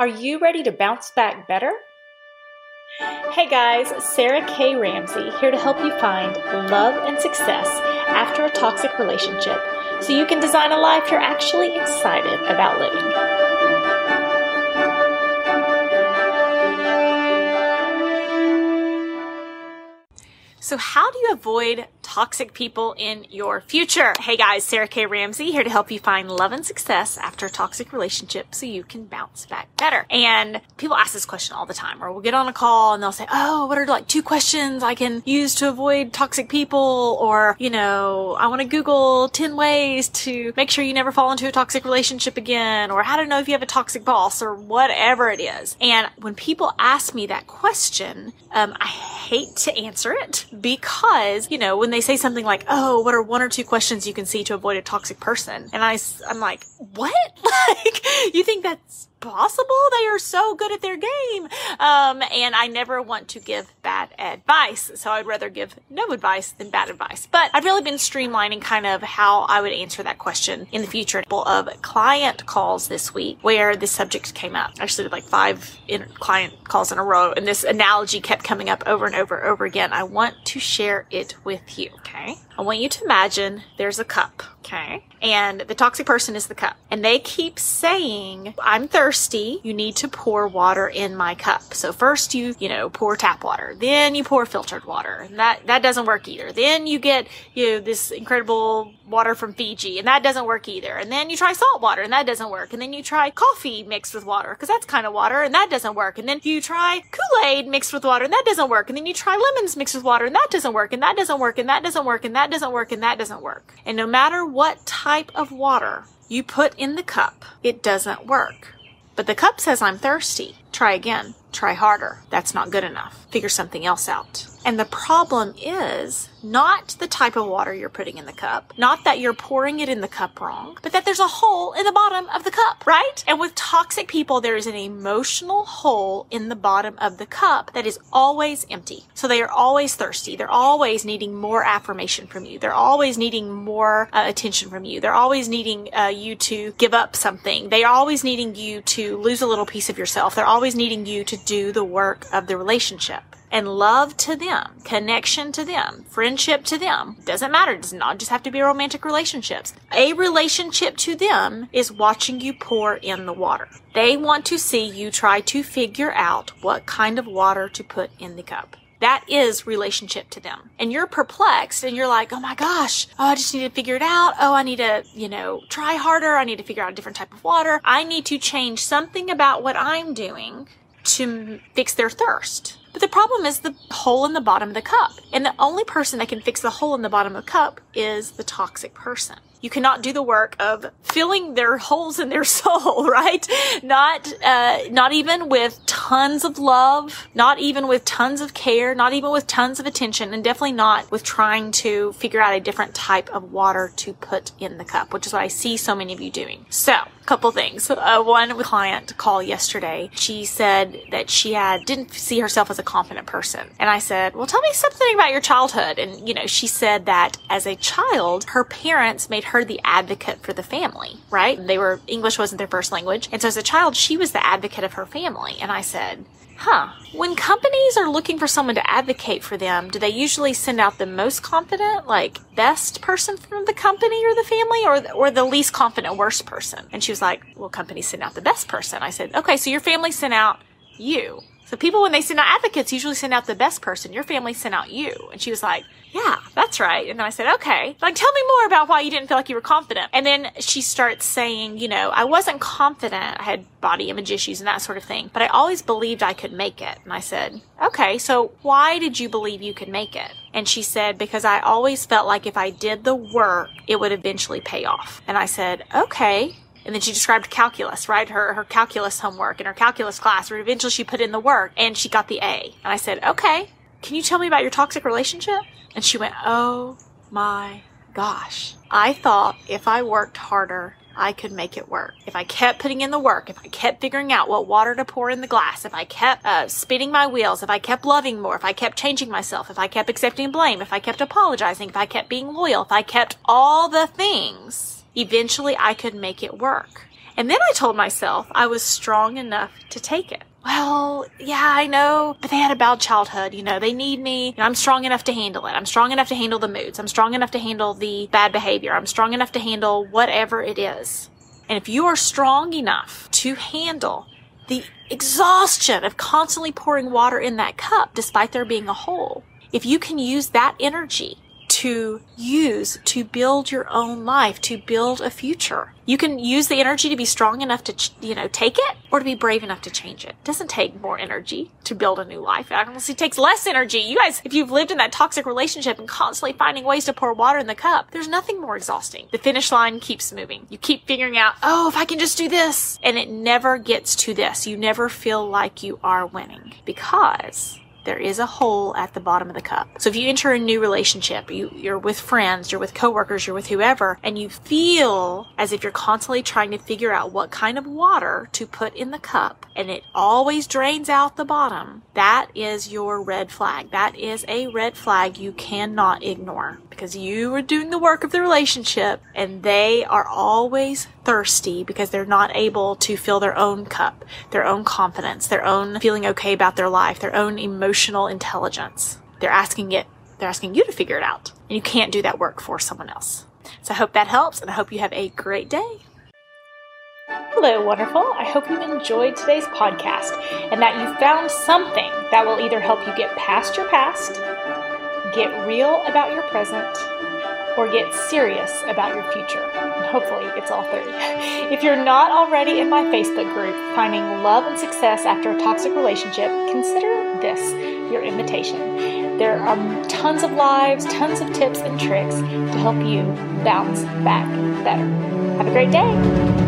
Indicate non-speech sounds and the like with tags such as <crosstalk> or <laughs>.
Are you ready to bounce back better? Hey guys, Sarah K. Ramsey here to help you find love and success after a toxic relationship so you can design a life you're actually excited about living. So, how do you avoid toxic people in your future? Hey guys, Sarah K. Ramsey here to help you find love and success after a toxic relationship so you can bounce back better. And people ask this question all the time, or we'll get on a call and they'll say, Oh, what are like two questions I can use to avoid toxic people? Or, you know, I want to Google 10 ways to make sure you never fall into a toxic relationship again, or how to know if you have a toxic boss, or whatever it is. And when people ask me that question, um, I hate to answer it because, you know, when they say something like, oh, what are one or two questions you can see to avoid a toxic person? And I, I'm like, what? <laughs> like, you think that's possible. They are so good at their game. Um, and I never want to give bad advice. So I'd rather give no advice than bad advice. But I've really been streamlining kind of how I would answer that question in the future. Of client calls this week where this subject came up. I actually did like five client calls in a row and this analogy kept coming up over and over and over again. I want to share it with you. Okay. I want you to imagine there's a cup. Okay. And the toxic person is the cup. And they keep saying, I'm thirsty. You need to pour water in my cup. So first you, you know, pour tap water. Then you pour filtered water. And that, that doesn't work either. Then you get, you know, this incredible water from Fiji and that doesn't work either. And then you try salt water and that doesn't work. And then you try coffee mixed with water because that's kind of water and that doesn't work. And then you try Kool-Aid mixed with water and that doesn't work. And then you try lemons mixed with water and that doesn't work and that doesn't work and that doesn't work and that doesn't work and that doesn't work. And no matter what type of water you put in the cup, it doesn't work. But the cup says I'm thirsty. Try again. Try harder. That's not good enough. Figure something else out. And the problem is not the type of water you're putting in the cup, not that you're pouring it in the cup wrong, but that there's a hole in the bottom of the cup, right? And with toxic people, there is an emotional hole in the bottom of the cup that is always empty. So they are always thirsty. They're always needing more affirmation from you. They're always needing more uh, attention from you. They're always needing uh, you to give up something. They are always needing you to lose a little piece of yourself. They're always needing you to do the work of the relationship and love to them, connection to them, friendship to them. Doesn't matter. It does not just have to be romantic relationships. A relationship to them is watching you pour in the water. They want to see you try to figure out what kind of water to put in the cup. That is relationship to them. And you're perplexed and you're like, oh my gosh, oh, I just need to figure it out. Oh, I need to, you know, try harder. I need to figure out a different type of water. I need to change something about what I'm doing to fix their thirst. But the problem is the hole in the bottom of the cup. And the only person that can fix the hole in the bottom of the cup is the toxic person. You cannot do the work of filling their holes in their <laughs> soul, right? Not, uh, not even with tons of love, not even with tons of care, not even with tons of attention, and definitely not with trying to figure out a different type of water to put in the cup, which is what I see so many of you doing. So, couple things. Uh, one client call yesterday. She said that she had didn't see herself as a confident person, and I said, "Well, tell me something about your childhood." And you know, she said that as a child, her parents made her the advocate for the family. Right? They were English wasn't their first language, and so as a child, she was the advocate of her family. And I said, Huh. When companies are looking for someone to advocate for them, do they usually send out the most confident, like best person from the company or the family, or or the least confident, worst person? And she was like, "Well, companies send out the best person." I said, "Okay, so your family sent out you." So people, when they send out advocates, usually send out the best person. Your family sent out you. And she was like, yeah, that's right. And then I said, okay, like tell me more about why you didn't feel like you were confident. And then she starts saying, you know, I wasn't confident. I had body image issues and that sort of thing, but I always believed I could make it. And I said, okay, so why did you believe you could make it? And she said, because I always felt like if I did the work, it would eventually pay off. And I said, okay, and then she described calculus, right? Her, her calculus homework in her calculus class, where eventually she put in the work and she got the A. And I said, okay, can you tell me about your toxic relationship? And she went, oh my gosh. I thought if I worked harder, I could make it work. If I kept putting in the work, if I kept figuring out what water to pour in the glass, if I kept uh, spinning my wheels, if I kept loving more, if I kept changing myself, if I kept accepting blame, if I kept apologizing, if I kept being loyal, if I kept all the things, eventually I could make it work. And then I told myself I was strong enough to take it. Well, yeah, I know, but they had a bad childhood. You know, they need me. I'm strong enough to handle it. I'm strong enough to handle the moods. I'm strong enough to handle the bad behavior. I'm strong enough to handle whatever it is. And if you are strong enough to handle the exhaustion of constantly pouring water in that cup, despite there being a hole, if you can use that energy to use to build your own life, to build a future. You can use the energy to be strong enough to, you know, take it or to be brave enough to change it. It doesn't take more energy to build a new life. It honestly takes less energy. You guys, if you've lived in that toxic relationship and constantly finding ways to pour water in the cup, there's nothing more exhausting. The finish line keeps moving. You keep figuring out, oh, if I can just do this. And it never gets to this. You never feel like you are winning because there is a hole at the bottom of the cup. So if you enter a new relationship, you, you're with friends, you're with coworkers, you're with whoever, and you feel as if you're constantly trying to figure out what kind of water to put in the cup, and it always drains out the bottom, that is your red flag. That is a red flag you cannot ignore because you are doing the work of the relationship and they are always thirsty because they're not able to fill their own cup, their own confidence, their own feeling okay about their life, their own emotional intelligence. They're asking it, they're asking you to figure it out. And you can't do that work for someone else. So I hope that helps and I hope you have a great day. Hello, wonderful. I hope you enjoyed today's podcast and that you found something that will either help you get past your past get real about your present, or get serious about your future. And hopefully, it's all three. <laughs> If you're not already in my Facebook group, Finding Love and Success After a Toxic Relationship, consider this your invitation. There are tons of lives, tons of tips and tricks to help you bounce back better. Have a great day.